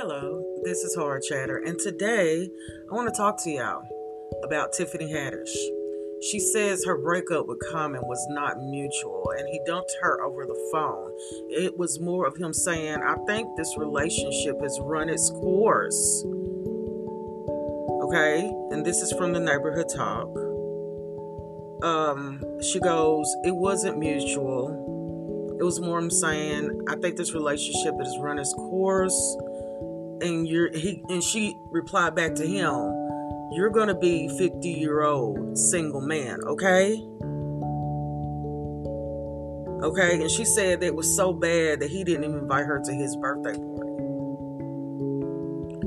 Hello, this is Hard Chatter, and today I want to talk to y'all about Tiffany Haddish. She says her breakup with Common was not mutual and he dumped her over the phone. It was more of him saying, I think this relationship has run its course. Okay, and this is from the neighborhood talk. Um, she goes, It wasn't mutual. It was more him saying, I think this relationship has run its course. And you're he and she replied back to him, you're to be 50 year old single man, okay? Okay, and she said that it was so bad that he didn't even invite her to his birthday party.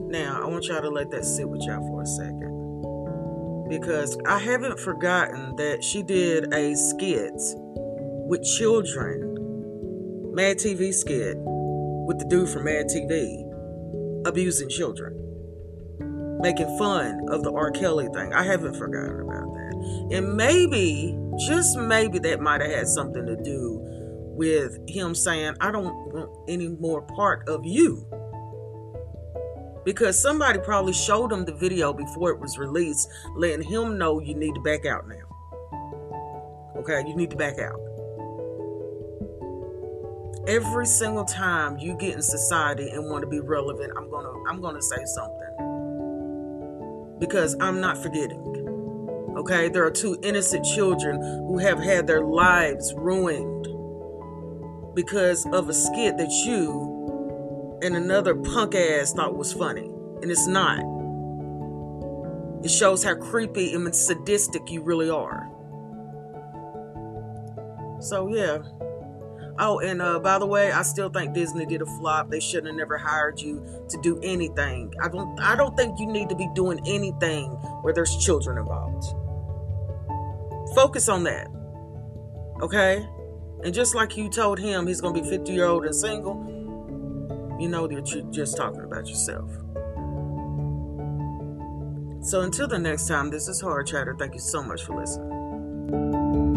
Now, I want y'all to let that sit with y'all for a second. Because I haven't forgotten that she did a skit with children, Mad TV skit, with the dude from Mad TV, abusing children making fun of the R. Kelly thing. I haven't forgotten about that. And maybe, just maybe, that might have had something to do with him saying, I don't want any more part of you. Because somebody probably showed him the video before it was released, letting him know you need to back out now. Okay, you need to back out. Every single time you get in society and want to be relevant, I'm gonna I'm gonna say something because I'm not forgetting. Okay, there are two innocent children who have had their lives ruined because of a skit that you and another punk ass thought was funny, and it's not. It shows how creepy and sadistic you really are. So, yeah. Oh, and uh, by the way, I still think Disney did a flop. They shouldn't have never hired you to do anything. I don't. I don't think you need to be doing anything where there's children involved. Focus on that, okay? And just like you told him, he's gonna be 50 year old and single. You know that you're just talking about yourself. So until the next time, this is Hard Chatter. Thank you so much for listening.